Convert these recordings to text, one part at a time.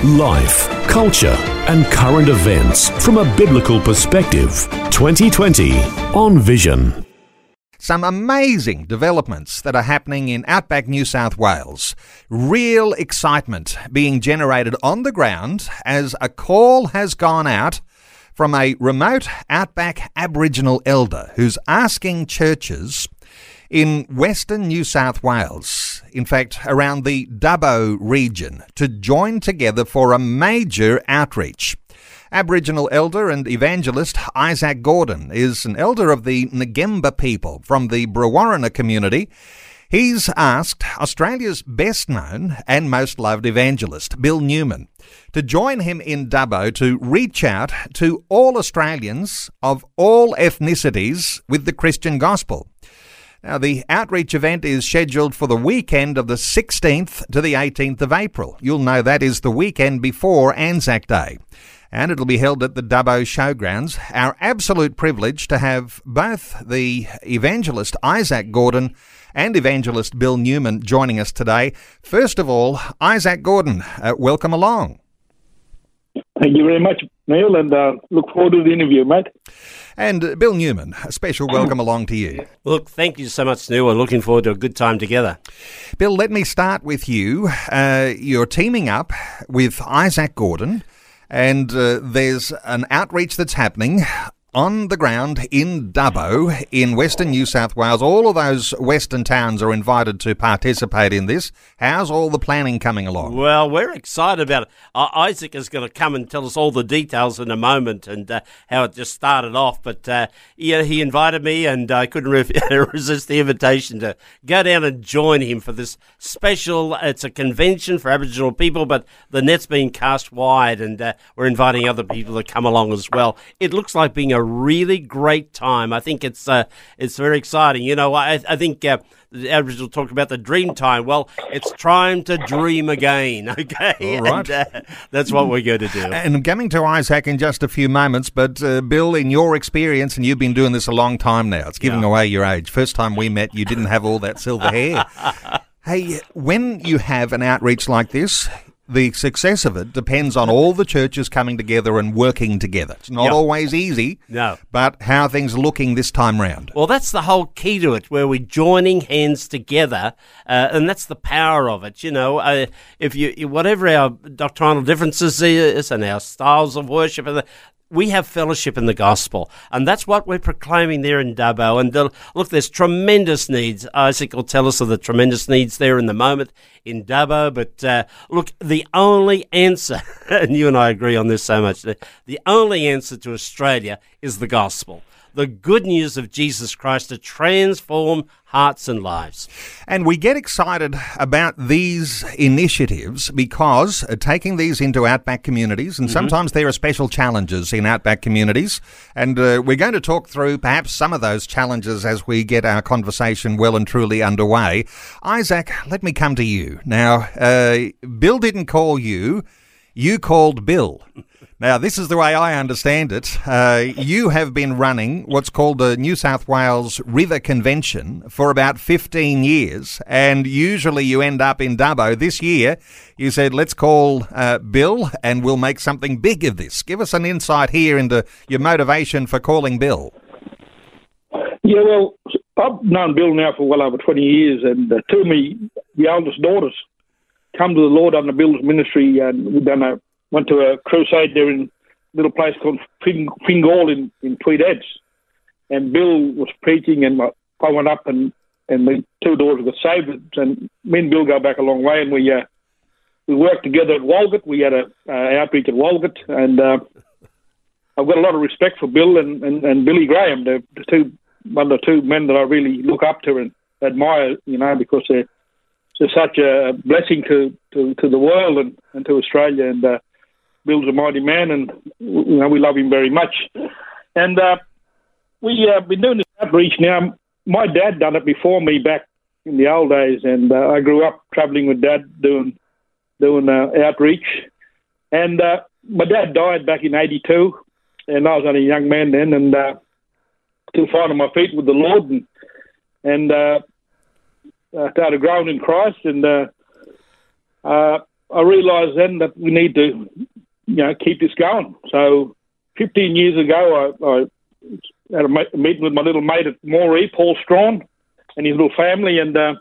Life, culture, and current events from a biblical perspective. 2020 on Vision. Some amazing developments that are happening in outback New South Wales. Real excitement being generated on the ground as a call has gone out from a remote outback Aboriginal elder who's asking churches in Western New South Wales, in fact, around the Dubbo region, to join together for a major outreach. Aboriginal elder and evangelist Isaac Gordon is an elder of the Ngemba people from the Brewarrina community. He's asked Australia's best known and most loved evangelist, Bill Newman, to join him in Dubbo to reach out to all Australians of all ethnicities with the Christian gospel. Now, the outreach event is scheduled for the weekend of the 16th to the 18th of April. You'll know that is the weekend before Anzac Day. And it'll be held at the Dubbo Showgrounds. Our absolute privilege to have both the evangelist Isaac Gordon and evangelist Bill Newman joining us today. First of all, Isaac Gordon, uh, welcome along. Thank you very much, Neil, and uh, look forward to the interview, mate. And uh, Bill Newman, a special welcome along to you. Look, thank you so much, Neil. We're looking forward to a good time together. Bill, let me start with you. Uh, you're teaming up with Isaac Gordon, and uh, there's an outreach that's happening on the ground in Dubbo in Western New South Wales. All of those Western towns are invited to participate in this. How's all the planning coming along? Well, we're excited about it. Uh, Isaac is going to come and tell us all the details in a moment and uh, how it just started off. But uh, yeah, he invited me, and I couldn't re- resist the invitation to go down and join him for this special. It's a convention for Aboriginal people, but the net's been cast wide, and uh, we're inviting other people to come along as well. It looks like being a really great time. I think it's uh, it's very exciting. You know, I, I think uh, the Aboriginal talk about the dream time. Well, it's time to dream again. Okay, All right. And, uh, that's what we're going to do. And I'm coming to Isaac in just a few moments, but uh, Bill, in your experience, and you've been doing this a long time now, it's giving Yeah. away your age. First time we met, you didn't have all that silver hair. hey, when you have an outreach like this, the success of it depends on all the churches coming together and working together. It's not Yeah. always easy, No. but how are things looking this time round? Well, that's the whole key to it, where we're joining hands together, uh, and that's the power of it. You know, uh, if you whatever our doctrinal differences is and our styles of worship, and the, we have fellowship in the gospel, and that's what we're proclaiming there in Dubbo. And uh, look, there's tremendous needs. Isaac will tell us of the tremendous needs there in the moment in Dubbo. But uh, look, the only answer, and you and I agree on this so much, the, the only answer to Australia is the gospel the good news of Jesus Christ to transform hearts and lives. And we get excited about these initiatives because uh, taking these into outback communities, and sometimes there are special challenges in outback communities, and uh, we're going to talk through perhaps some of those challenges as we get our conversation well and truly underway. Isaac, let me come to you. Now, uh, Bill didn't call you, you called Bill. Now, this is the way I understand it. Uh, you have been running what's called the New South Wales River Convention for about 15 years, and usually you end up in Dubbo. This year, you said, let's call uh, Bill and we'll make something big of this. Give us an insight here into your motivation for calling Bill. Yeah, well, I've known Bill now for well over 20 years, and uh, two of me, the eldest daughters, come to the Lord under Bill's ministry, and we've done a, went to a crusade there in a little place called Fing- Fingal in, in Tweed Heads. And Bill was preaching, and I went up, and, and the two daughters got saved. And me and Bill go back a long way, and we uh, we worked together at Walgett. We had a uh, outreach at Walgett, and uh, I've got a lot of respect for Bill and, and, and Billy Graham, the, the two one of the two men that I really look up to and admire, you know, because they're, they're such a blessing to, to, to the world and, and to Australia. And uh, Bill's a mighty man, and you know we love him very much. And uh, we have uh, been doing this outreach now. My dad done it before me back in the old days, and uh, I grew up travelling with dad doing doing uh, outreach. And uh, my dad died back in '82, and I was only a young man then, and uh, still finding my feet with the Lord, and and uh, I started growing in Christ, and uh, uh, I realised then that we need to, you know, keep this going. So, 15 years ago, I, I had a meeting with my little mate at Moree, Paul Strawn, and his little family, and uh,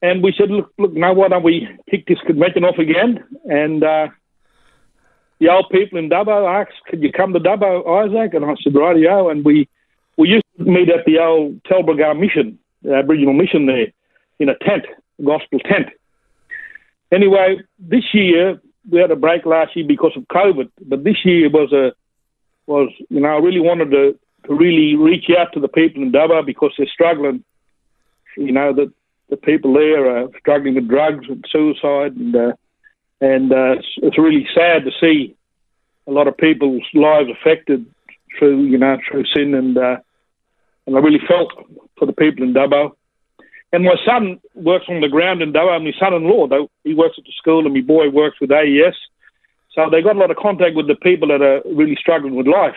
and we said, look, look, now why don't we kick this convention off again? And uh, the old people in Dubbo asked, could you come to Dubbo, Isaac? And I said, rightio. And we we used to meet at the old Talbragar Mission, the Aboriginal mission there, in a tent, a gospel tent. Anyway, this year we had a break last year because of COVID, but this year was a was you know I really wanted to to really reach out to the people in Dubbo because they're struggling. You know that the people there are struggling with drugs and suicide, and uh, and uh, it's, it's really sad to see a lot of people's lives affected through you know through sin, and uh, and I really felt for the people in Dubbo. And my son works on the ground in Dubbo. And my son-in-law, though, he works at the school, and my boy works with AES. So they got a lot of contact with the people that are really struggling with life.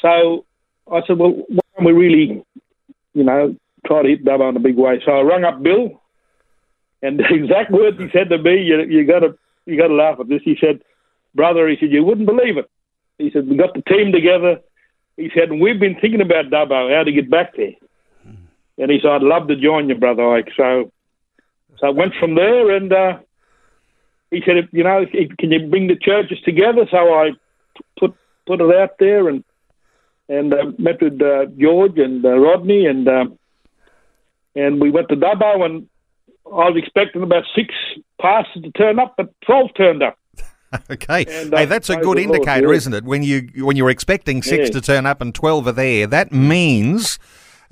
So I said, well, why don't we really, you know, try to hit Dubbo in a big way? So I rang up Bill, and the exact words he said to me, you, you got to you got to laugh at this. He said, brother, he said, you wouldn't believe it. He said, we got the team together. He said, we've been thinking about Dubbo, how to get back there. And he said, I'd love to join you, brother Ike. So, so I went from there, and uh, he said, you know, can you bring the churches together? So I put put it out there, and and uh, met with uh, George and uh, Rodney, and uh, and we went to Dubbo, and I was expecting about six pastors to turn up, but twelve turned up. okay, and, uh, hey, that's a good indicator, isn't it? When you when you're expecting six yeah. to turn up and twelve are there, that means.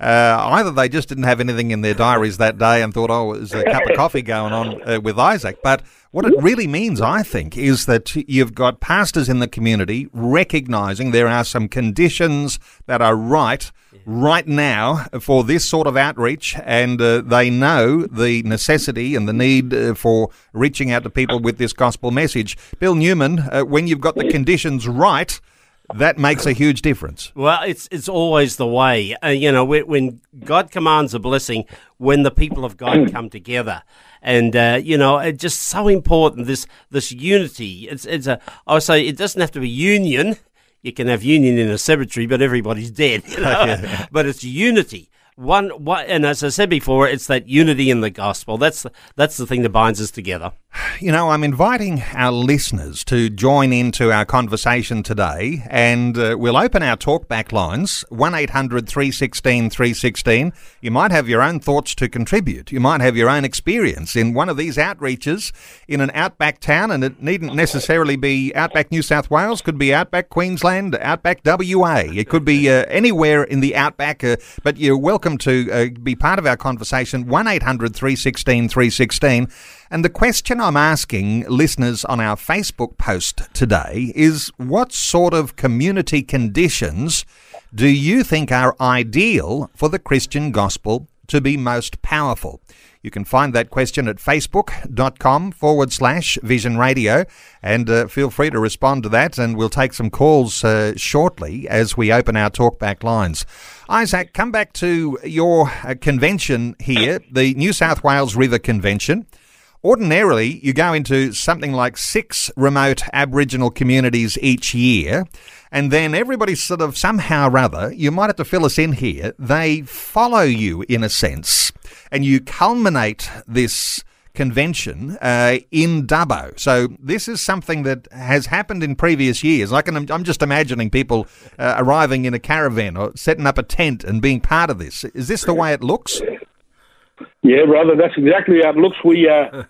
Uh, either they just didn't have anything in their diaries that day and thought, oh, there's a cup of coffee going on uh, with Isaac. But what it really means, I think, is that you've got pastors in the community recognizing there are some conditions that are right right now for this sort of outreach, and uh, they know the necessity and the need uh, for reaching out to people with this gospel message. Bill Newman, uh, when you've got the conditions right, that makes a huge difference. Well, it's it's always the way. Uh, you know, when God commands a blessing, when the people of God come together, and uh, you know, it's just so important. This this unity. It's it's a. I would say it doesn't have to be union. You can have union in a cemetery, but everybody's dead. You know? But it's unity one, one, and as I said before, it's that unity in the gospel. That's that's the thing that binds us together. You know, I'm inviting our listeners to join into our conversation today, and uh, we'll open our talkback lines 1 800 316 316. You might have your own thoughts to contribute. You might have your own experience in one of these outreaches in an outback town, and it needn't necessarily be outback New South Wales, could be outback Queensland, outback WA. It could be uh, anywhere in the outback, uh, but you're welcome to uh, be part of our conversation 1 800 316 316. And the question I'm asking listeners on our Facebook post today is what sort of community conditions do you think are ideal for the Christian gospel to be most powerful? You can find that question at facebook.com forward slash vision radio and uh, feel free to respond to that and we'll take some calls uh, shortly as we open our talkback lines. Isaac, come back to your uh, convention here, the New South Wales River Convention. Ordinarily, you go into something like six remote Aboriginal communities each year, and then everybody sort of somehow or other, you might have to fill us in here, they follow you in a sense, and you culminate this convention uh, in Dubbo. So this is something that has happened in previous years. I can, I'm just imagining people uh, arriving in a caravan or setting up a tent and being part of this. Is this the way it looks? Yeah, brother, that's exactly how it looks. We uh,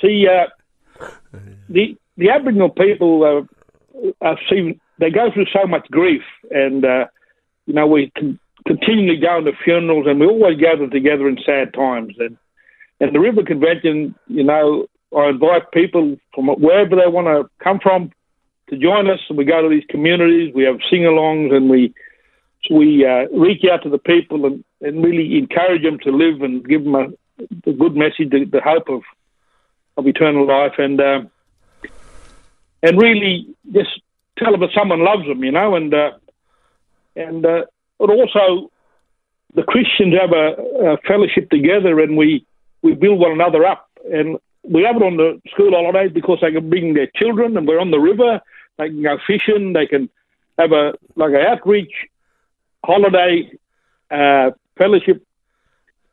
see uh, the the Aboriginal people. Uh, I've seen they go through so much grief, and uh, you know we con- continually go to funerals, and we always gather together in sad times. And and the River Convention, you know, I invite people from wherever they want to come from to join us. And we go to these communities, we have sing-alongs, and we we uh, reach out to the people and, and really encourage them to live and give them a, a good message, the, the hope of of eternal life, and uh, and really just tell them that someone loves them, you know, and uh, and uh, but also the Christians have a, a fellowship together, and we we build one another up, and we have it on the school holidays because they can bring their children, and we're on the river. They can go fishing. They can have a like an outreach holiday uh, fellowship,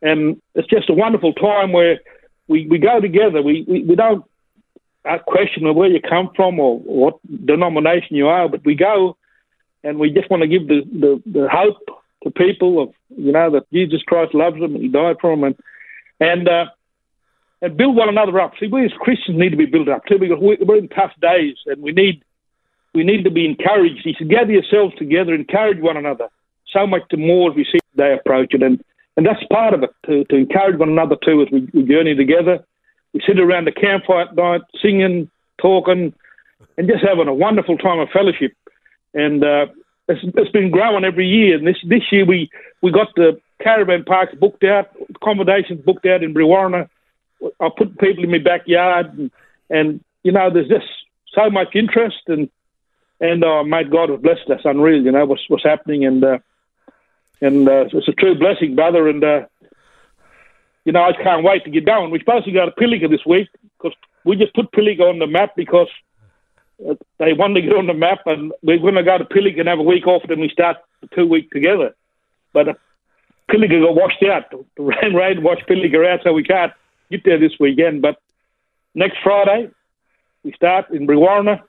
and it's just a wonderful time where we, we go together. We, we, we don't question of where you come from or what denomination you are, but we go and we just want to give the, the, the hope to people of you know that Jesus Christ loves them and He died for them and and uh, and build one another up. See, we as Christians need to be built up too because we're in tough days and we need we need to be encouraged. He said, gather yourselves together, encourage one another. So much the more as we see the day approaching, and and that's part of it to, to encourage one another too as we, we journey together. We sit around the campfire at night, singing, talking, and just having a wonderful time of fellowship. And uh, it's, it's been growing every year. And this this year we we got the caravan parks booked out, accommodations booked out in Brewarrina. I put people in my backyard, and, and you know, there's just so much interest, and and uh, mate, God has blessed us, unreal. You know what's what's happening, and uh, and uh, it's a true blessing, brother. And uh, you know, I can't wait to get going. We're supposed to go to Pilliga this week because we just put Pilliga on the map because uh, they want to get on the map, and we're going to go to Pilliga and have a week off, then we start the two week together. But uh, Pilliga got washed out. The rain rain washed Pilliga out, so we can't get there this weekend. But next Friday, we start in Brewarrina,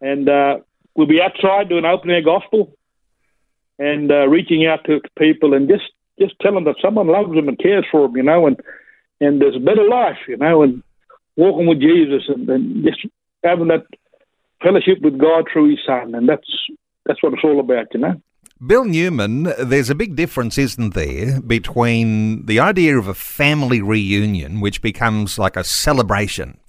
and uh, we'll be outside doing open air gospel and uh, reaching out to people and just just tell them that someone loves them and cares for them, you know, and and there's a better life, you know, and walking with Jesus and, and just having that fellowship with God through His Son, and that's that's what it's all about, you know. Bill Newman, there's a big difference, isn't there, between the idea of a family reunion, which becomes like a celebration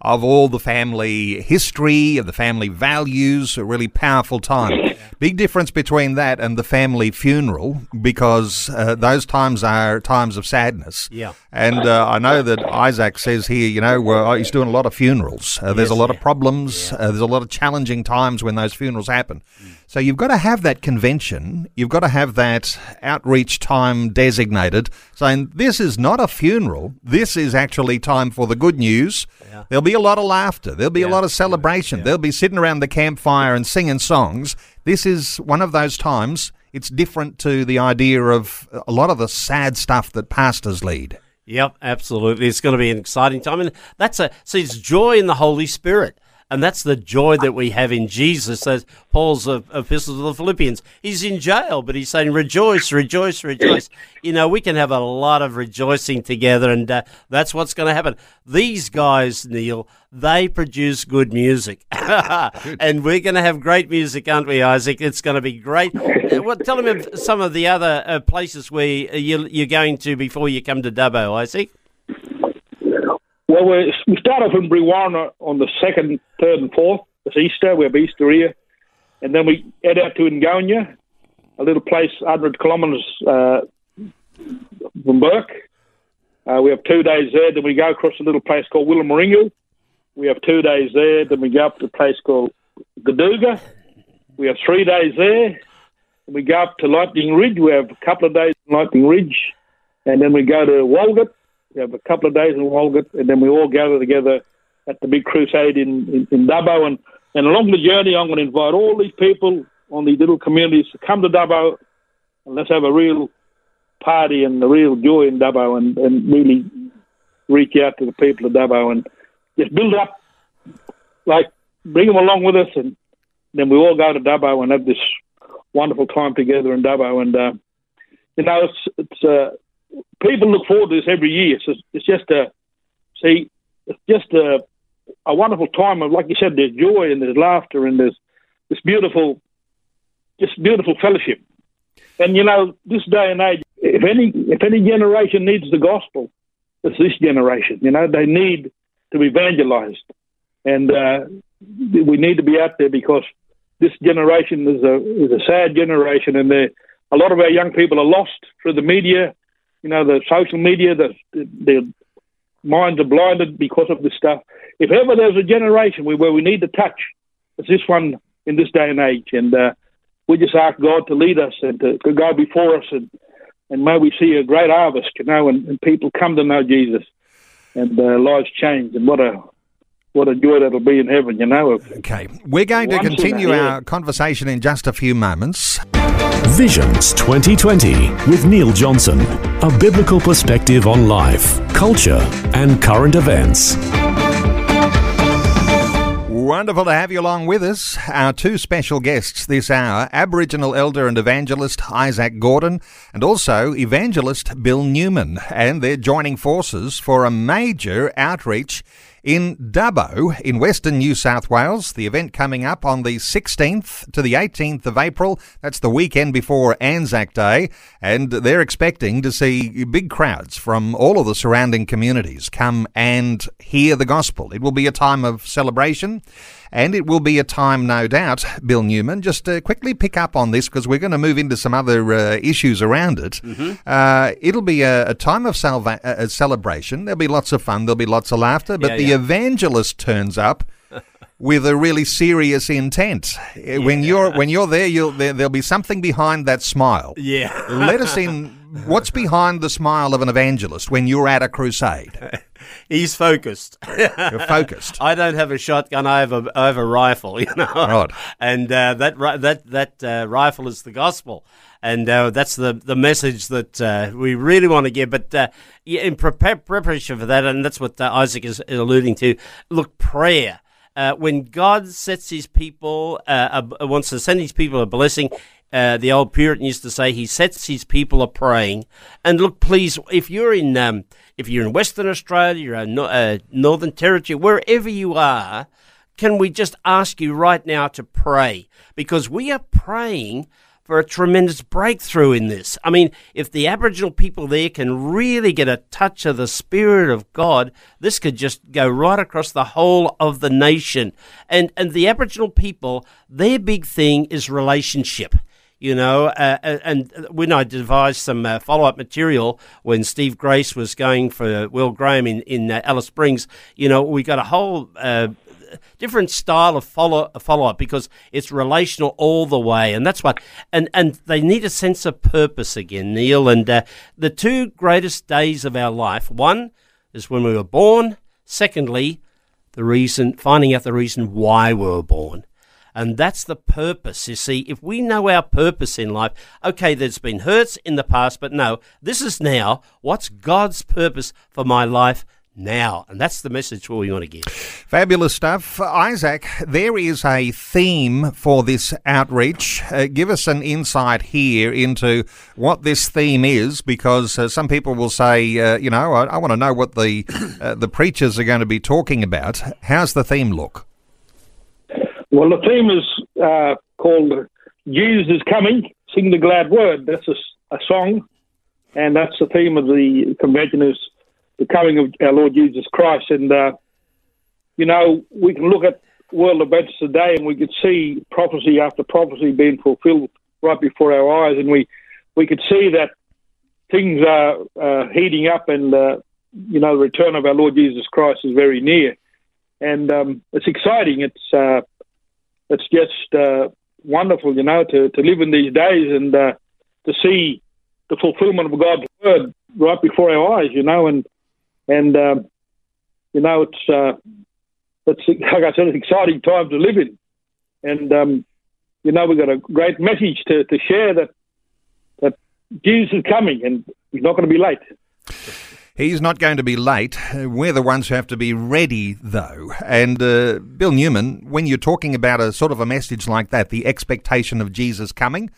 of all the family history, of the family values, a really powerful time. Big difference between that and the family funeral because uh, those times are times of sadness. Yeah. And uh, I know that Isaac says here, you know, well, he's doing a lot of funerals. Uh, there's Yes, a lot yeah. of problems. Uh, there's a lot of challenging times when those funerals happen. So you've got to have that convention. You've got to have that outreach time designated, saying this is not a funeral. This is actually time for the good news. There'll be a lot of laughter. There'll be a lot of celebration. They'll be sitting around the campfire and singing songs. This is one of those times. It's different to the idea of a lot of the sad stuff that pastors lead. Yep, absolutely. It's going to be an exciting time, and that's a see. It's joy in the Holy Spirit, and that's the joy that we have in Jesus. As Paul's uh, epistle to the Philippians, he's in jail, but he's saying, "Rejoice, rejoice, rejoice." You know, we can have a lot of rejoicing together, and uh, that's what's going to happen. These guys, Neil, they produce good music, and we're going to have great music, aren't we, Isaac? It's going to be great. Uh, well, tell them some of the other uh, places where you, you're going to before you come to Dubbo, Isaac. Well, we we start off in Brewarrina on the second, third, and fourth. It's Easter. We have Easter here, and then we head out to Enngonia, a little place 100 kilometres uh, from Bourke. Uh, we have two days there. Then we go across a little place called Weilmoringle. We have two days there. Then we go up to a place called Goodooga. We have three days there. We go up to Lightning Ridge. We have a couple of days in Lightning Ridge, and then we go to Walgett. Have a couple of days in Walgett, and then we all gather together at the big crusade in, in, in Dubbo. And, and along the journey, I'm going to invite all these people on these little communities to come to Dubbo and let's have a real party and a real joy in Dubbo and, and really reach out to the people of Dubbo and just build up, like, bring them along with us. And then we all go to Dubbo and have this wonderful time together in Dubbo. And, uh, you know, it's, it's, uh, people look forward to this every year. So it's just a see, it's just a a wonderful time of like you said, there's joy and there's laughter and there's this beautiful, just beautiful fellowship. And you know, this day and age, if any if any generation needs the gospel, it's this generation. You know, they need to be evangelized, and uh, we need to be out there because this generation is a is a sad generation, and a lot of our young people are lost through the media, you know, the social media. The, their minds are blinded because of this stuff. If ever there's a generation where, where we need to touch, it's this one in this day and age, and uh, we just ask God to lead us and to, to go before us, and and may we see a great harvest, you know, and, and people come to know Jesus, and uh, lives change, and what a what a joy that'll be in heaven, you know. Okay, we're going to continue our conversation in just a few moments. Visions 2020 with Neil Johnson, a biblical perspective on life, culture, and current events. Wonderful to have you along with us. Our two special guests this hour Aboriginal elder and evangelist Isaac Gordon, and also evangelist Bill Newman. And they're joining forces for a major outreach in Dubbo in Western New South Wales. The event coming up on the 16th to the 18th of April. That's the weekend before Anzac Day. And they're expecting to see big crowds from all of the surrounding communities come and hear the gospel. It will be a time of celebration. And it will be a time, no doubt, Bill Newman, just to quickly pick up on this because we're going to move into some other uh, issues around it. Mm-hmm. Uh, it'll be a, a time of salva- celebration. There'll be lots of fun, there'll be lots of laughter, but yeah, the yeah. evangelist turns up. with a really serious intent. Yeah. When you're when you're there, you'll there, will be something behind that smile. Yeah. Let us in. What's behind the smile of an evangelist when you're at a crusade? He's focused. You're focused. I don't have a shotgun. I have a, I have a rifle. You know, right? And uh, that that that uh, rifle is the gospel, and uh, that's the the message that uh, we really want to give. But uh, in preparation for that, and that's what uh, Isaac is alluding to. Look, prayer. when God sets His people, wants to send His people a blessing, uh, the old Puritan used to say he sets his people a praying. And look, please, if you're in um, if you're in Western Australia, you're in uh, Northern Territory, wherever you are, can we just ask you right now to pray because we are praying for a tremendous breakthrough in this. I mean, if the Aboriginal people there can really get a touch of the Spirit of God, this could just go right across the whole of the nation. And and the Aboriginal people, their big thing is relationship you know, uh, uh, and when I devised some uh, follow up material when Steve Grace was going for Will Graham in, in uh, Alice Springs, you know, we got a whole uh, different style of follow follow up because it's relational all the way, and that's what. And and they need a sense of purpose again, Neil. And uh, the two greatest days of our life: one is when we were born. Secondly, the reason finding out the reason why we were born. And that's the purpose. You see, if we know our purpose in life, okay, there's been hurts in the past, but no, this is now. What's God's purpose for my life now. And that's the message we want to give. Fabulous stuff. Isaac, there is a theme for this outreach. Uh, give us an insight here into what this theme is, because uh, some people will say, uh, you know, I, I want to know what the, uh, the preachers are going to be talking about. How's the theme look? Well, the theme is uh, called Jesus is Coming, Sing the Glad Word. That's a, a, song, and that's the theme of the convention is the coming of our Lord Jesus Christ. And, uh, you know, we can look at world events today and we could see prophecy after prophecy being fulfilled right before our eyes. And we, we could see that things are uh, heating up and, uh, you know, the return of our Lord Jesus Christ is very near. And um, it's exciting. It's uh, it's just uh, wonderful, you know, to, to live in these days and uh, to see the fulfillment of God's word right before our eyes, you know, and and um, you know it's uh, it's like I said, it's exciting time to live in, and um, you know we've got a great message to, to share that that Jesus is coming and he's not going to be late. He's not going to be late. We're the ones who have to be ready, though. And uh, Bill Newman, when you're talking about a sort of a message like that, the expectation of Jesus coming,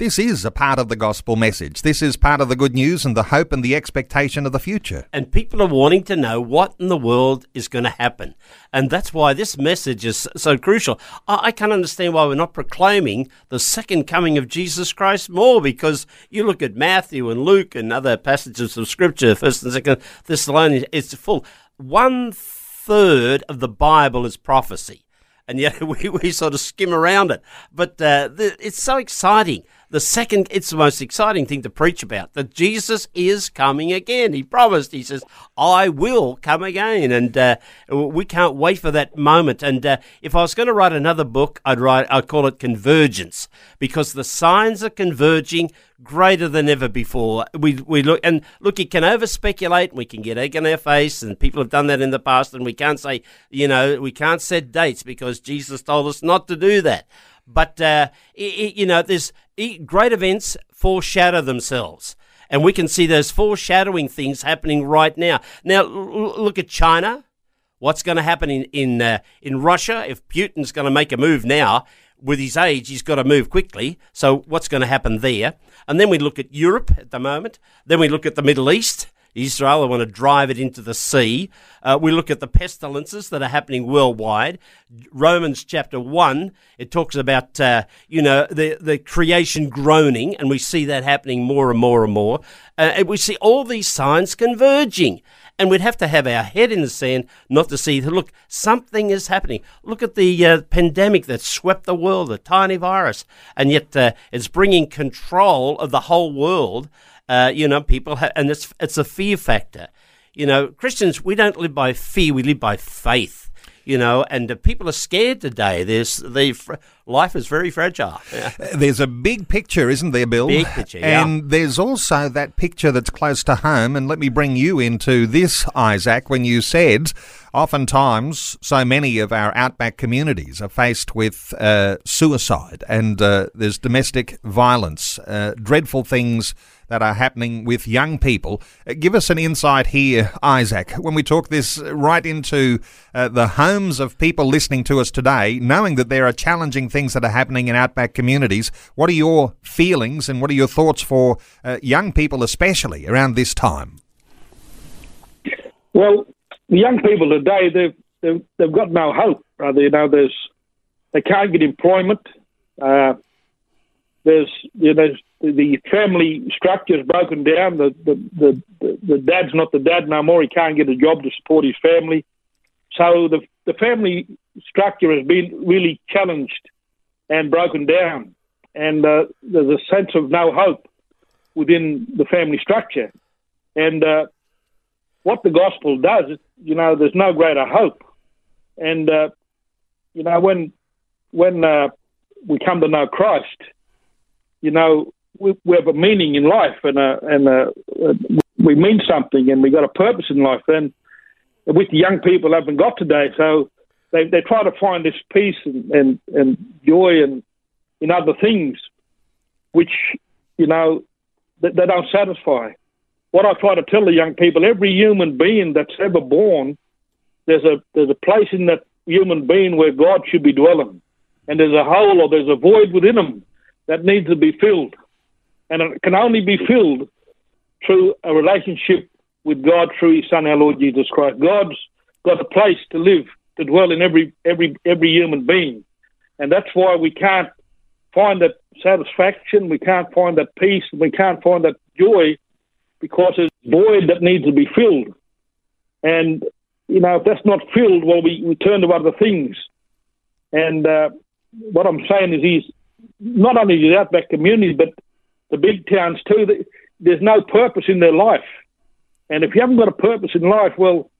this is a part of the gospel message. This is part of the good news and the hope and the expectation of the future. And people are wanting to know what in the world is going to happen. And that's why this message is so crucial. I, can't understand why we're not proclaiming the second coming of Jesus Christ more because you look at Matthew and Luke and other passages of Scripture, 1st and 2nd Thessalonians, it's full. One third of the Bible is prophecy. And yet we, we sort of skim around it. But uh, the, it's so exciting. The second, it's the most exciting thing to preach about that Jesus is coming again. He promised, He says, I will come again. And uh, we can't wait for that moment. And uh, if I was going to write another book, I'd write, I'd call it Convergence because the signs are converging greater than ever before. We we look and look. You can over speculate. We can get egg in our face, and people have done that in the past. And we can't say, you know, we can't set dates because Jesus told us not to do that. But uh, it, it, you know, there's great events foreshadow themselves. And we can see those foreshadowing things happening right now. Now, look at China. What's going to happen in in uh, in Russia if Putin's going to make a move now? With his age, he's got to move quickly. So, what's going to happen there? And then we look at Europe at the moment. Then we look at the Middle East. Israel, they want to drive it into the sea. Uh, we look at the pestilences that are happening worldwide. Romans chapter 1, it talks about, uh, you know, the, the creation groaning, and we see that happening more and more and more. Uh, and we see all these signs converging. And we'd have to have our head in the sand not to see, look, something is happening. Look at the uh, pandemic that swept the world, the tiny virus, and yet uh, it's bringing control of the whole world. Uh, you know, people, ha- and it's it's a fear factor. You know, Christians, we don't live by fear; we live by faith you know, and people are scared today. There's the life is very fragile. Yeah. There's a big picture, isn't there, Bill? Big picture, yeah. And there's also that picture that's close to home. And let me bring you into this, Isaac, when you said oftentimes so many of our outback communities are faced with uh, suicide and uh, there's domestic violence, uh, dreadful things that are happening with young people. Uh, give us an insight here, Isaac, when we talk this right into uh, the homes of people listening to us today, knowing that there are challenging things that are happening in outback communities. What are your feelings and what are your thoughts for uh, young people, especially around this time? Well, the young people today, they've, they've, they've got no hope. You know, there's, they can't get employment. Uh, there's, you know, the family structure is broken down. The, the, the, the dad's not the dad no more. He can't get a job to support his family. So the, the family structure has been really challenged and broken down. And uh, there's a sense of no hope within the family structure. And uh, what the gospel does, you know, there's no greater hope. And, uh, you know, when, when uh, we come to know Christ, you know, we, we have a meaning in life and a, and a, we mean something and we got a purpose in life. And with the young people haven't got today, so they they try to find this peace and, and, and joy and in other things, which you know they, they don't satisfy. What I try to tell the young people: every human being that's ever born, there's a there's a place in that human being where God should be dwelling, and there's a hole or there's a void within them that needs to be filled and it can only be filled through a relationship with God through His Son, our Lord Jesus Christ. God's got a place to live, to dwell in every every every human being, and that's why we can't find that satisfaction, we can't find that peace, we can't find that joy, because it's void that needs to be filled. And you know, if that's not filled, well, we, we turn to other things. And uh, what I'm saying is, he's not only the outback community, but the big towns too, there's no purpose in their life. And if you haven't got a purpose in life, well,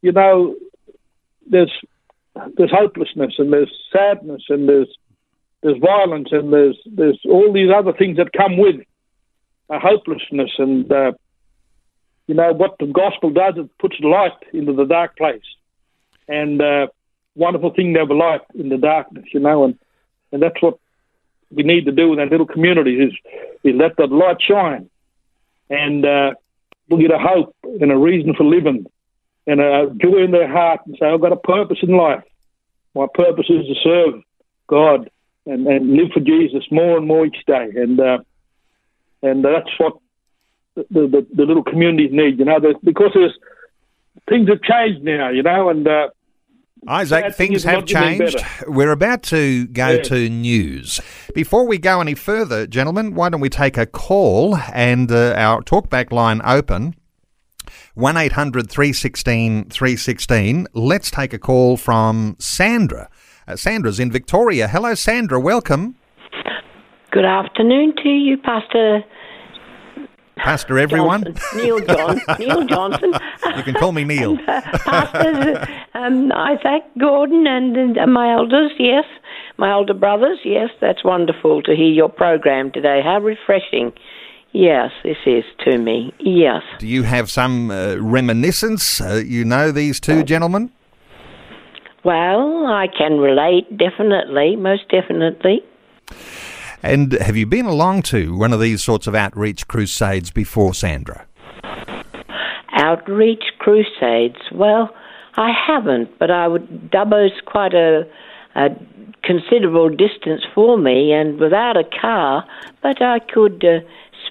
you know, there's there's hopelessness and there's sadness and there's there's violence and there's there's all these other things that come with a hopelessness and uh, you know what the gospel does it puts light into the dark place. And uh, wonderful thing to have a light in the darkness you know and and that's what we need to do in that little community is is let the light shine, and uh, we'll get a hope and a reason for living, and a joy in their heart, and say, I've got a purpose in life. My purpose is to serve God and, and live for Jesus more and more each day, and uh, and that's what the, the, the little communities need, you know, because there's things have changed now, you know, and uh, Isaac, things have changed. We're about to go yeah. to news. Before we go any further, gentlemen, why don't we take a call and uh, our talkback line open? 1 800 316 316. Let's take a call from Sandra. Uh, Sandra's in Victoria. Hello, Sandra. Welcome. Good afternoon to you, Pastor Pastor everyone. Johnson. Neil John, Neil Johnson. You can call me Neil. Pastor, um, Isaac Gordon and, and my elders, yes, my older brothers, yes. That's wonderful to hear your program today. How refreshing. Yes, this is to me. Yes. Do you have some uh, reminiscence? Uh, you know these two gentlemen? Well, I can relate, definitely, most definitely. And have you been along to one of these sorts of outreach crusades before, Sandra? Outreach crusades. Well, I haven't, but I would. Dubbo's quite a, a considerable distance for me, and without a car, but I could uh,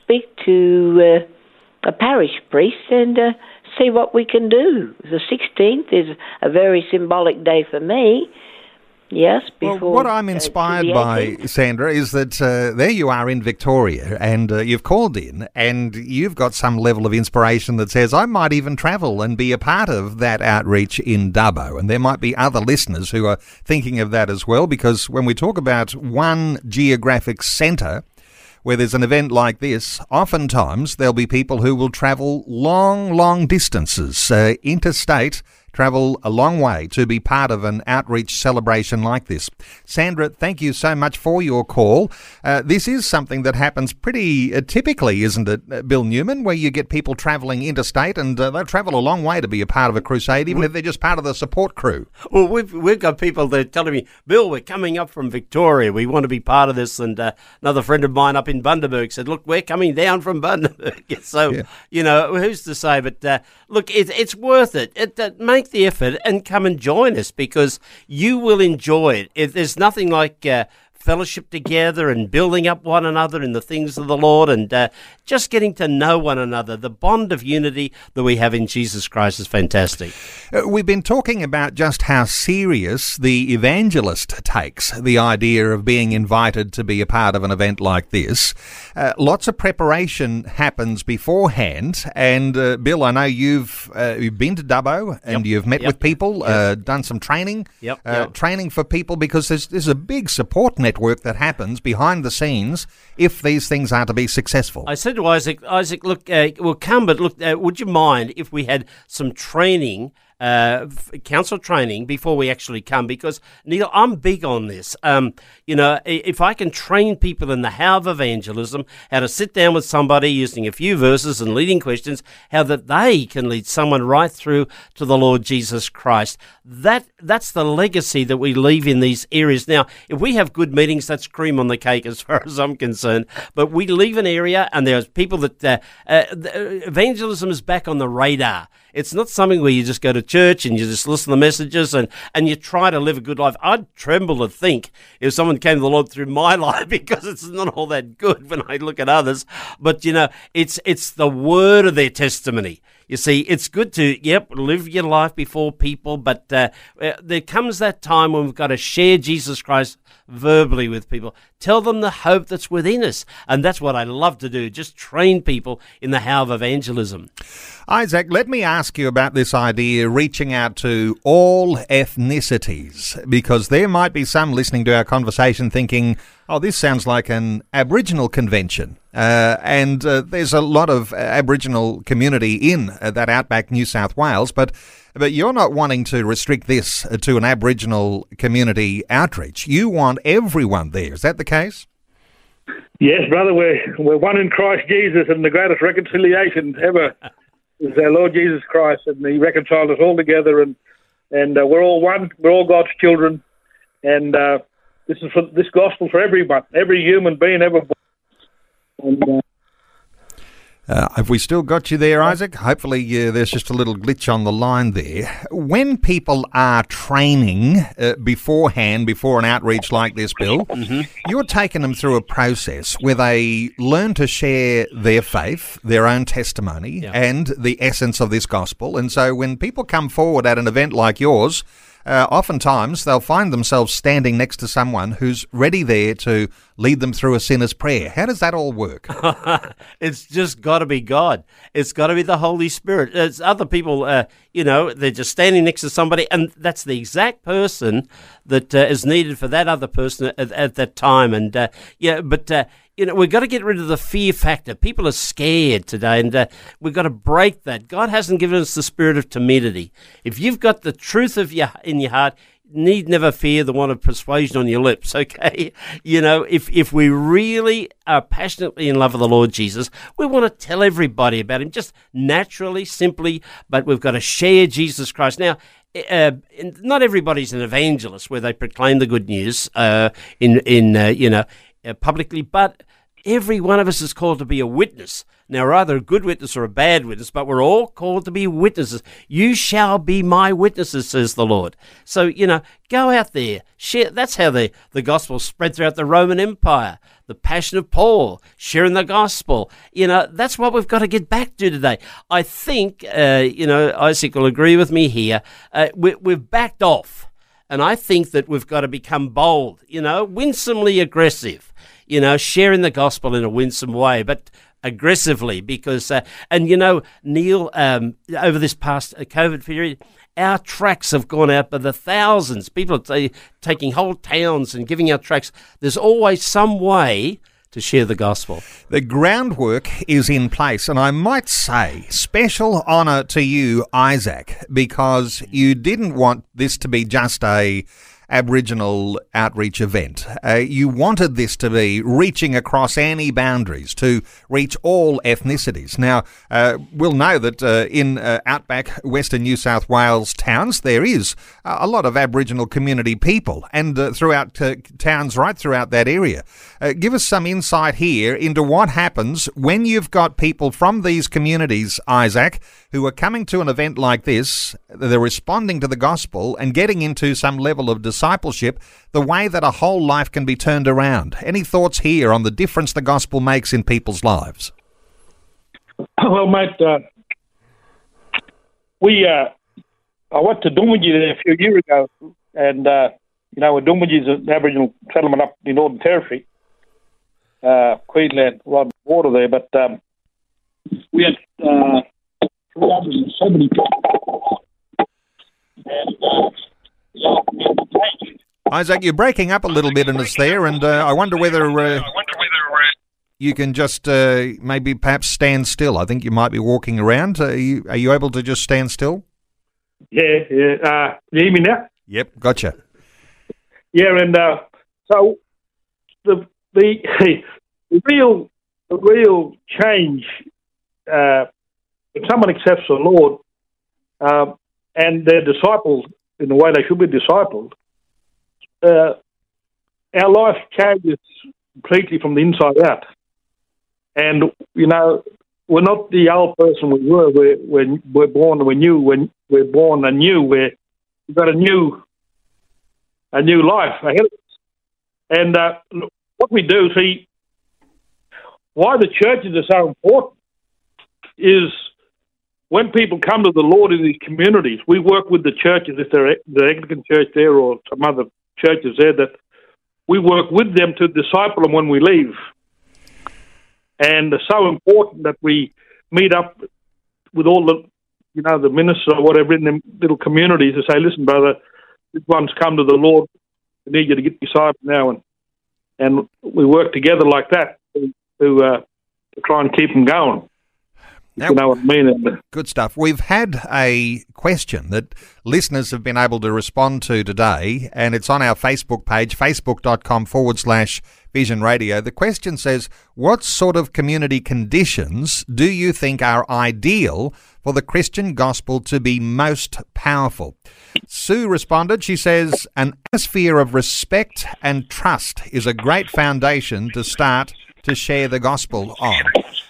speak to uh, a parish priest and uh, see what we can do. The 16th is a very symbolic day for me. Yes, before. Well, what I'm uh, inspired the by, Sandra, is that uh, there you are in Victoria and uh, you've called in and you've got some level of inspiration that says, I might even travel and be a part of that outreach in Dubbo. And there might be other listeners who are thinking of that as well, because when we talk about one geographic centre, where there's an event like this, oftentimes there'll be people who will travel long, long distances, uh, interstate, travel a long way to be part of an outreach celebration like this. Sandra, thank you so much for your call. Uh, this is something that happens pretty uh, typically, isn't it, uh, Bill Newman, where you get people travelling interstate and uh, they'll travel a long way to be a part of a crusade, even if they're just part of the support crew. Well, we've we've got people that are telling me, Bill, we're coming up from Victoria. We want to be part of this. And uh, another friend of mine up in Bundaberg said, look, we're coming down from Bundaberg. so Yeah. you know, who's to say? But uh, look, it, it's worth it. it uh, make the effort and come and join us because you will enjoy it. There's nothing like. Uh, Fellowship together and building up one another in the things of the Lord and uh, just getting to know one another. The bond of unity that we have in Jesus Christ is fantastic. Uh, We've been talking about just how serious the evangelist takes the idea of being invited to be a part of an event like this. Uh, lots of preparation happens beforehand, and uh, Bill, I know you've uh, you've been to Dubbo and Yep. you've met Yep. with people, uh, done some training, Yep. Uh, Yep. training for people because there's there's a big support network that happens behind the scenes if these things are to be successful. I said to Isaac, Isaac, look, uh, we'll come, but look, uh, would you mind if we had some training, uh, council training before we actually come? Because Neil, I'm big on this. Um, you know, if I can train people in the how of evangelism, how to sit down with somebody using a few verses and leading questions, how that they can lead someone right through to the Lord Jesus Christ. That that's the legacy that we leave in these areas. Now, if we have good meetings, that's cream on the cake as far as I'm concerned. But we leave an area, and there's people that uh, uh, evangelism is back on the radar. It's not something where you just go to church and you just listen to the messages and, and you try to live a good life. I'd tremble to think if someone came to the Lord through my life because it's not all that good when I look at others. But you know, it's it's the word of their testimony. You see, it's good to, yep, live your life before people, but uh, uh, there comes that time when we've got to share Jesus Christ verbally with people. Tell them the hope that's within us. And that's what I love to do, just train people in the how of evangelism. Isaac, let me ask you about this idea reaching out to all ethnicities, because there might be some listening to our conversation thinking, oh, this sounds like an Aboriginal convention. Uh, and uh, there's a lot of uh, Aboriginal community in uh, that outback New South Wales, but but you're not wanting to restrict this uh, to an Aboriginal community outreach. You want everyone there. Is that the case? Yes, brother, we're, we're one in Christ Jesus, and the greatest reconciliation ever is our Lord Jesus Christ, and He reconciled us all together, and and uh, we're all one. We're all God's children, and uh, this is for this gospel for everyone, every human being ever born. And, uh, Uh, have we still got you there, Isaac? Hopefully, uh, there's just a little glitch on the line there. When people are training uh, beforehand, before an outreach like this, Bill, you're taking them through a process where they learn to share their faith, their own testimony, Yeah. and the essence of this gospel. And so, when people come forward at an event like yours, uh, oftentimes they'll find themselves standing next to someone who's ready there to lead them through a sinner's prayer. How does that all work? it's just got to be God. It's got to be the Holy Spirit. It's other people, uh, you know, they're just standing next to somebody, and that's the exact person that uh, is needed for that other person at, at that time. And uh, yeah, but uh, you know, we've got to get rid of the fear factor. People are scared today, and uh, we've got to break that. God hasn't given us the spirit of timidity. If you've got the truth of your in your heart, need never fear the want of persuasion on your lips, okay? You know, if, if we really are passionately in love with the Lord Jesus, we want to tell everybody about him just naturally, simply, but we've got to share Jesus Christ. Now, uh, not everybody's an evangelist where they proclaim the good news uh, in, in uh, you know, publicly, but every one of us is called to be a witness. Now, either a good witness or a bad witness, but we're all called to be witnesses. You shall be my witnesses, says the Lord. So, you know, go out there, share. That's how the, the gospel spread throughout the Roman Empire. The passion of Paul, sharing the gospel. You know, that's what we've got to get back to today. I think, uh, you know, Isaac will agree with me here. Uh, we, we've backed off. And I think that we've got to become bold, you know, winsomely aggressive, you know, sharing the gospel in a winsome way. But aggressively because, uh, and you know, Neil, um, over this past uh, COVID period, our tracks have gone out by the thousands. People are t- taking whole towns and giving out tracks. There's always some way to share the gospel. The groundwork is in place, and I might say special honour to you, Isaac, because you didn't want this to be just a Aboriginal outreach event. Uh, you wanted this to be reaching across any boundaries to reach all ethnicities. Now, uh, we'll know that uh, in uh, outback Western New South Wales towns there is a lot of Aboriginal community people, and uh, throughout uh, towns right throughout that area. give us some insight here into what happens when you've got people from these communities, Isaac, who are coming to an event like this. They're responding to the gospel and getting into some level of discipleship, the way that a whole life can be turned around. Any thoughts here on the difference the gospel makes in people's lives? Well, mate, uh, we uh, I went to there a few years ago, and uh, you know, Doomadgee is an Aboriginal settlement up in the Northern Territory, uh, Queensland, right water there. But um, we had uh, 370 people, and uh, Isaac, you're breaking up a little bit in us there, and uh, I wonder whether uh, you can just uh, maybe perhaps stand still. I think you might be walking around. Are you, are you able to just stand still? Yeah, yeah. Uh, you hear me now? Yep, gotcha. Yeah, and uh, so the the the real the real change uh, when someone accepts the Lord uh, and they're discipled in the way they should be discipled, uh, our life changes completely from the inside out. And, you know, we're not the old person we were. We're, we're, we're born, we're new, we're, we're born anew. We're, we've got a new, a new life ahead of us. And uh, what we do, see, why the churches are so important is when people come to the Lord in these communities, we work with the churches, if they're the Anglican church there or some other churches there, that we work with them to disciple them when we leave. And it's so important that we meet up with all the, you know, the ministers or whatever in the little communities to say, listen, brother, this one's come to the Lord. We need you to get discipled now. And, and we work together like that to, to, uh, to try and keep them going. Now, you know what I mean? Uh, Good stuff. We've had a question that listeners have been able to respond to today, and it's on our Facebook page, facebook.com forward slash Vision Radio. The question says, What sort of community conditions do you think are ideal for the Christian gospel to be most powerful? Sue responded, She says, An atmosphere of respect and trust is a great foundation to start to share the gospel on.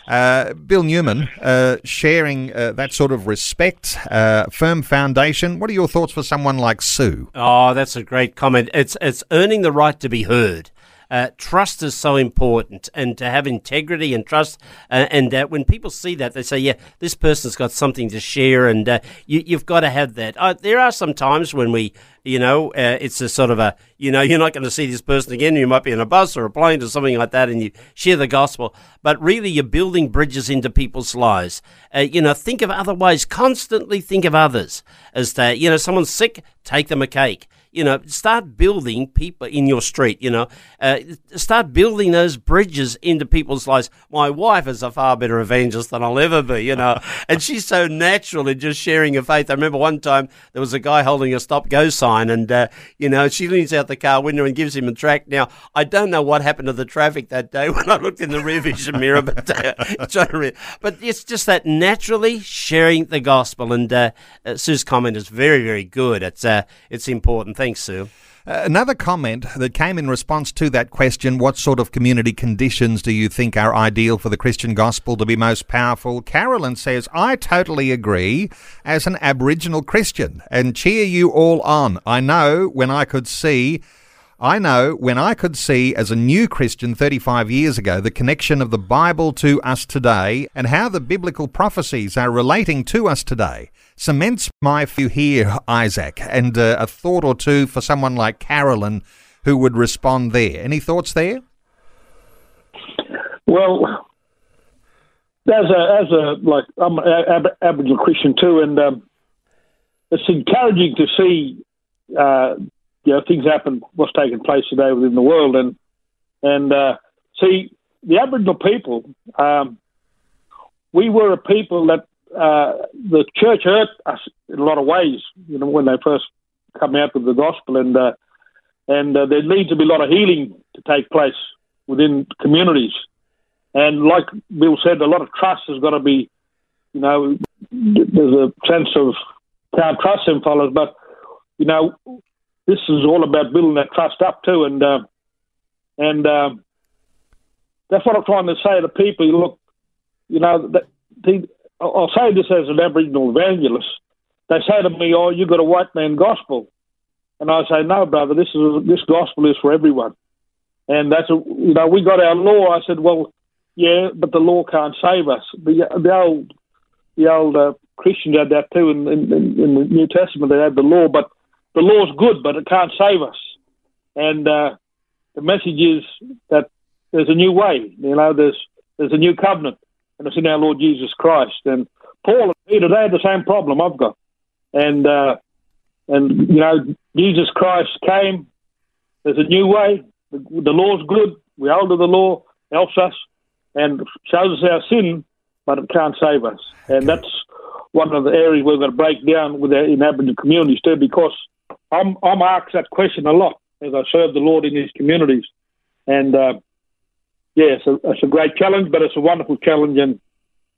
Uh, Bill Newman, uh, sharing uh, that sort of respect, uh, firm foundation. What are your thoughts for someone like Sue? Oh, that's a great comment. It's it's earning the right to be heard. Uh, trust is so important, and to have integrity and trust. Uh, and uh, when people see that, they say, "Yeah, this person's got something to share," and uh, you, have got to have that. Uh, there are some times when we, you know, uh, it's a sort of a, you know, you're not going to see this person again. You might be in a bus or a plane or something like that, and you share the gospel. But really, you're building bridges into people's lives. you know, think of other ways. Constantly think of others as to, you know, someone's sick, take them a cake you know, start building people in your street, you know, uh, start building those bridges into people's lives. My wife is a far better evangelist than I'll ever be, you know, and she's so natural in just sharing her faith. I remember one time there was a guy holding a stop go sign and, uh, you know, she leans out the car window and gives him a track. Now, I don't know what happened to the traffic that day when I looked in the rear vision mirror, but, uh, but it's just that naturally sharing the gospel. And uh, uh, Sue's comment is very, very good. It's, uh, it's important. Thanks, Sue. Uh, another comment that came in response to that question what sort of community conditions do you think are ideal for the Christian gospel to be most powerful? Carolyn says, I totally agree as an Aboriginal Christian and cheer you all on. I know when I could see. I know when I could see as a new Christian 35 years ago the connection of the Bible to us today and how the biblical prophecies are relating to us today cements my view here, Isaac, and uh, a thought or two for someone like Carolyn who would respond there. Any thoughts there? Well, as a as a like I'm an Ab- Aboriginal Christian too, and um, it's encouraging to see uh, you know things happen, what's taking place today within the world, and and uh, see the Aboriginal people. Um, we were a people that uh, the church hurt us in a lot of ways. You know, when they first come out with the gospel, and uh, and uh, there needs to be a lot of healing to take place within communities. And like Bill said, a lot of trust has got to be. You know, there's a sense of can't trust them fellas, but you know, this is all about building that trust up too, and uh, and um, that's what I'm trying to say to people. Look, you know, that I'll say this as an Aboriginal evangelist. They say to me, "Oh, you got a white man gospel," and I say, "No, brother. This is this gospel is for everyone." And that's a, you know, we got our law. I said, "Well, yeah, but the law can't save us." The the old the old uh, Christians had that too in, in, in the New Testament. They had the law, but the law's good, but it can't save us. And uh, the message is that there's a new way. You know, there's there's a new covenant and it's in our Lord Jesus Christ. And Paul and Peter, they had the same problem I've got. And, uh, and you know, Jesus Christ came. There's a new way. The, the law's good. We hold to the law, helps us, and shows us our sin, but it can't save us. And that's one of the areas we're going to break down with our, in Aboriginal communities too, because I'm, I'm asked that question a lot as I serve the Lord in these communities. And uh, yeah, it's a, it's a great challenge, but it's a wonderful challenge and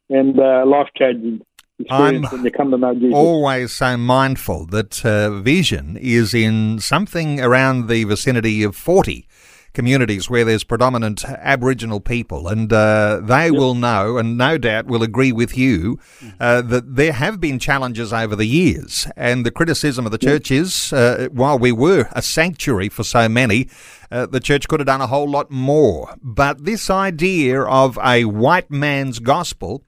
and uh, life changing experience I'm when you come to know Jesus. Always so mindful that uh, vision is in something around the vicinity of forty communities where there's predominant Aboriginal people, and uh, they yep. will know, and no doubt will agree with you, uh, that there have been challenges over the years. And the criticism of the church is, uh, while we were a sanctuary for so many, uh, the church could have done a whole lot more. But this idea of a white man's gospel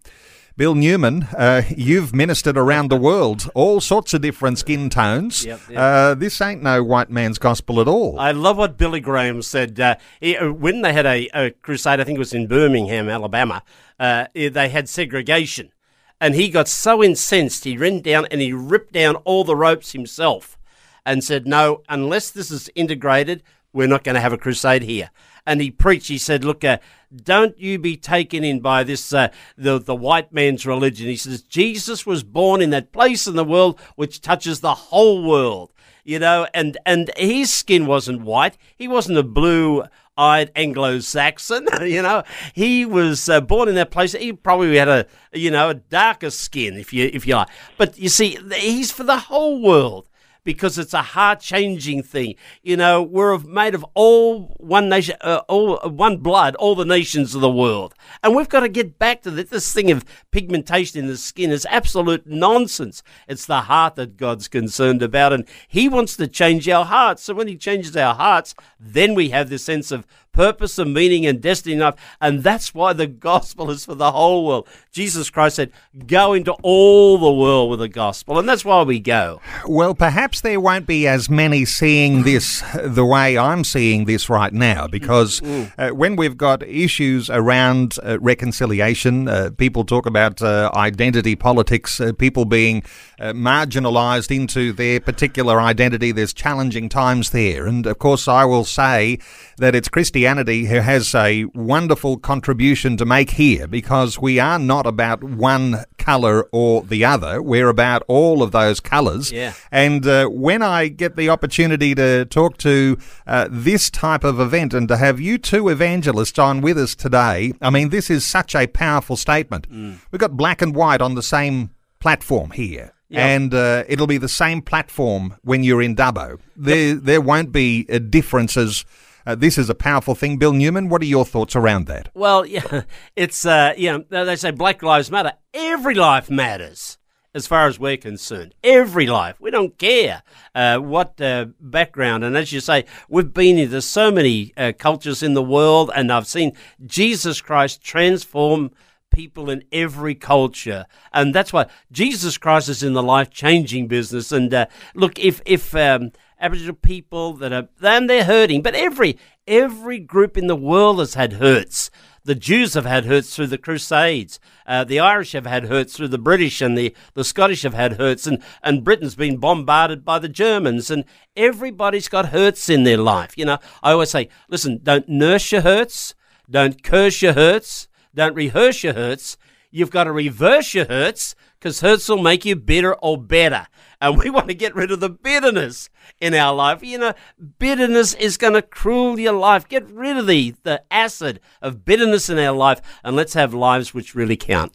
Bill Newman, uh, you've ministered around the world, all sorts of different skin tones. Yep, yep. Uh, this ain't no white man's gospel at all. I love what Billy Graham said. Uh, uh, when they had a, a, crusade, I think it was in Birmingham, Alabama, uh, they had segregation. And he got so incensed, he ran down and he ripped down all the ropes himself and said, No, unless this is integrated, we're not going to have a crusade here. And he preached, he said, Look, uh, don't you be taken in by this, uh, the, the white man's religion. He says, Jesus was born in that place in the world which touches the whole world. You know, and, and his skin wasn't white. He wasn't a blue eyed Anglo Saxon. you know, he was uh, born in that place. He probably had a, you know, a darker skin, if you, if you like. But you see, he's for the whole world because it's a heart changing thing. You know, we're made of all one nation, uh, all one blood, all the nations of the world, and we've got to get back to. This thing of pigmentation in the skin is absolute nonsense. It's the heart that God's concerned about, and He wants to change our hearts. So when He changes our hearts, then we have this sense of purpose and meaning and destiny in life. And that's why the gospel is for the whole world. Jesus Christ said, Go into all the world with the gospel. And that's why we go. Well, perhaps there won't be as many seeing this the way I'm seeing this right now, because Mm. uh, when we've got issues around uh, reconciliation, uh, people talk about uh, identity politics, uh, people being uh, marginalised into their particular identity. There's challenging times there. And of course, I will say that it's Christianity who has a wonderful contribution to make here because we are not about one colour or the other. We're about all of those colours. Yeah. And uh, when I get the opportunity to talk to uh, this type of event and to have you two evangelists on with us today, I mean, this is such a powerful statement. Mm. We've got black and white on the same platform here. And uh, it'll be the same platform when you're in Dubbo. There, there won't be uh, differences. Uh, this is a powerful thing. Bill Newman, what are your thoughts around that? Well, yeah, it's, uh, you know, they say Black Lives Matter. Every life matters. As far as we're concerned, every life. We don't care uh, what uh, background. And as you say, we've been into so many uh, cultures in the world, and I've seen Jesus Christ transform people in every culture, and that's why Jesus Christ is in the life changing business. And uh, look, if if um, Aboriginal people that are then they're hurting, but every every group in the world has had hurts. The Jews have had hurts through the Crusades. Uh, the Irish have had hurts through the British, and the, the Scottish have had hurts, and, and Britain's been bombarded by the Germans, and everybody's got hurts in their life. You know, I always say, listen, don't nurse your hurts, don't curse your hurts, don't rehearse your hurts. You've got to reverse your hurts because hurts will make you bitter or better. And we want to get rid of the bitterness in our life. You know, bitterness is going to cruel your life. Get rid of the, the acid of bitterness in our life and let's have lives which really count.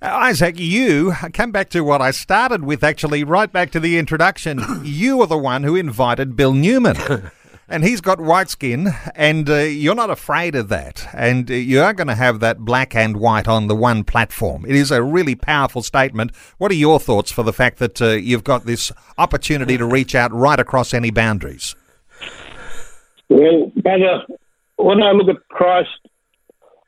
Uh, Isaac, you come back to what I started with, actually, right back to the introduction. you are the one who invited Bill Newman. And he's got white skin, and uh, you're not afraid of that. And uh, you are going to have that black and white on the one platform. It is a really powerful statement. What are your thoughts for the fact that uh, you've got this opportunity to reach out right across any boundaries? Well, brother, when I look at Christ,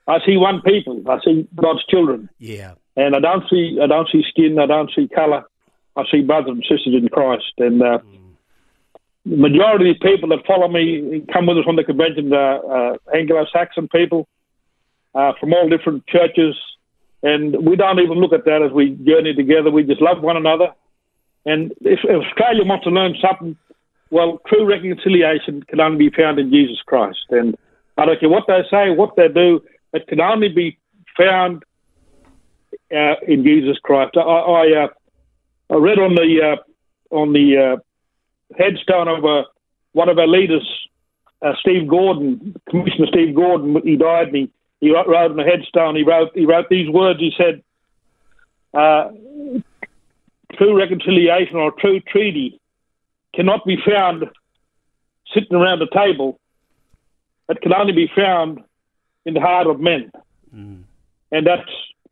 I see one people. I see God's children, Yeah. and I don't see I don't see skin. I don't see colour. I see brothers and sisters in Christ, and uh, the majority of people that follow me come with us on the convention are uh, Anglo-Saxon people uh, from all different churches, and we don't even look at that as we journey together. We just love one another, and if, if Australia wants to learn something, well, true reconciliation can only be found in Jesus Christ, and I don't care what they say, what they do, it can only be found uh, in Jesus Christ. I, I, uh, I read on the uh, on the uh, headstone of uh, one of our leaders, uh, Steve Gordon, Commissioner Steve Gordon. He died, and he, he wrote, on the headstone. He wrote he wrote these words. He said, uh, "True reconciliation or true treaty cannot be found sitting around a table. It can only be found in the heart of men, and that's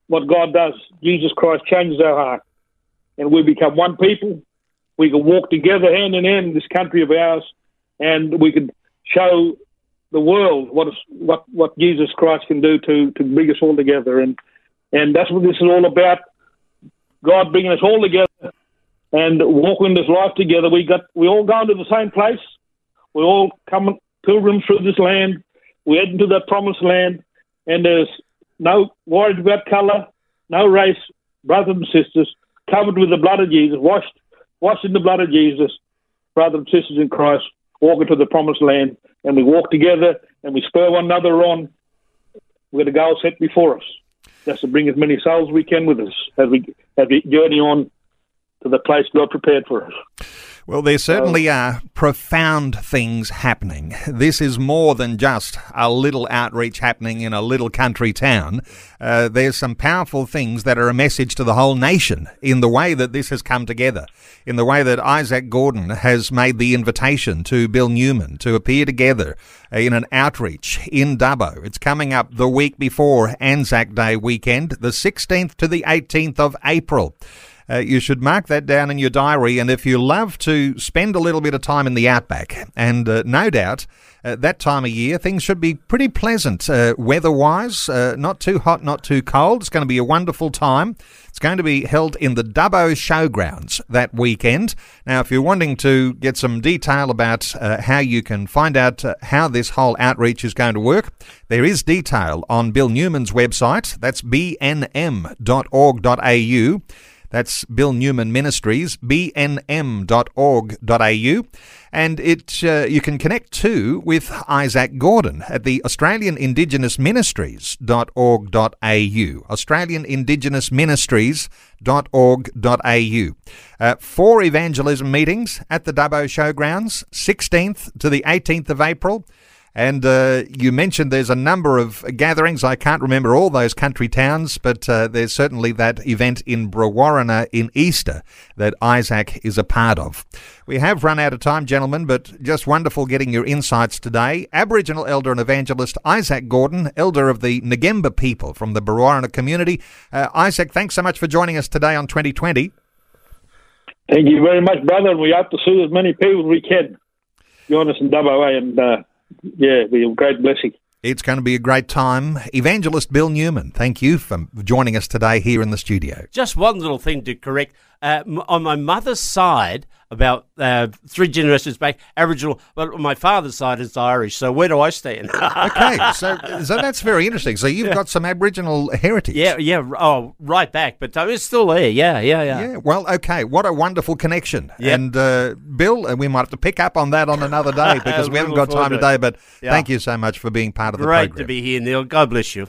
what God does. Jesus Christ changes our heart, and we become one people." We can walk together hand in hand in this country of ours, and we can show the world what is, what what Jesus Christ can do to to bring us all together, and and that's what this is all about. God bringing us all together and walking this life together. We got we all going to the same place. We all coming pilgrims through this land. We head into that promised land, and there's no worries about colour, no race, brothers and sisters, covered with the blood of Jesus, washed washed in the blood of Jesus, brothers and sisters in Christ, walking to the promised land, and we walk together and we spur one another on. We've got a goal set before us. That's to bring as many souls as we can with us as we as we journey on to the place God prepared for us. Well, there certainly are profound things happening. This is more than just a little outreach happening in a little country town. Uh, there's some powerful things that are a message to the whole nation in the way that this has come together, in the way that Isaac Gordon has made the invitation to Bill Newman to appear together in an outreach in Dubbo. It's coming up the week before Anzac Day weekend, the 16th to the 18th of April. Uh, you should mark that down in your diary. And if you love to spend a little bit of time in the outback, and uh, no doubt uh, that time of year, things should be pretty pleasant uh, weather wise, uh, not too hot, not too cold. It's going to be a wonderful time. It's going to be held in the Dubbo Showgrounds that weekend. Now, if you're wanting to get some detail about uh, how you can find out how this whole outreach is going to work, there is detail on Bill Newman's website. That's bnm.org.au. That's Bill Newman Ministries, bnm.org.au. And it uh, you can connect too with Isaac Gordon at the Australian Indigenous Ministries.org.au. Australian Indigenous Ministries.org.au. Uh, four evangelism meetings at the Dubbo Showgrounds, 16th to the 18th of April. And uh, you mentioned there's a number of gatherings. I can't remember all those country towns, but uh, there's certainly that event in Brewarrina in Easter that Isaac is a part of. We have run out of time, gentlemen, but just wonderful getting your insights today. Aboriginal elder and evangelist Isaac Gordon, elder of the Ngemba people from the Brewarrina community. Uh, Isaac, thanks so much for joining us today on 2020. Thank you very much, brother. We hope to see as many people as we can join us in and uh, yeah, be a great blessing. It's going to be a great time. Evangelist Bill Newman, thank you for joining us today here in the studio. Just one little thing to correct. Uh, on my mother's side, about uh, three generations back, Aboriginal, but my father's side is Irish. So where do I stand? okay, so so that's very interesting. So you've got some Aboriginal heritage. yeah, yeah. Oh, right back, but uh, it's still there. Yeah, yeah, yeah. Yeah, well, okay. What a wonderful connection. Yep. And uh, Bill, we might have to pick up on that on another day because we haven't got time today. But Yeah. thank you so much for being part of the Great program. Great to be here, Neil. God bless you.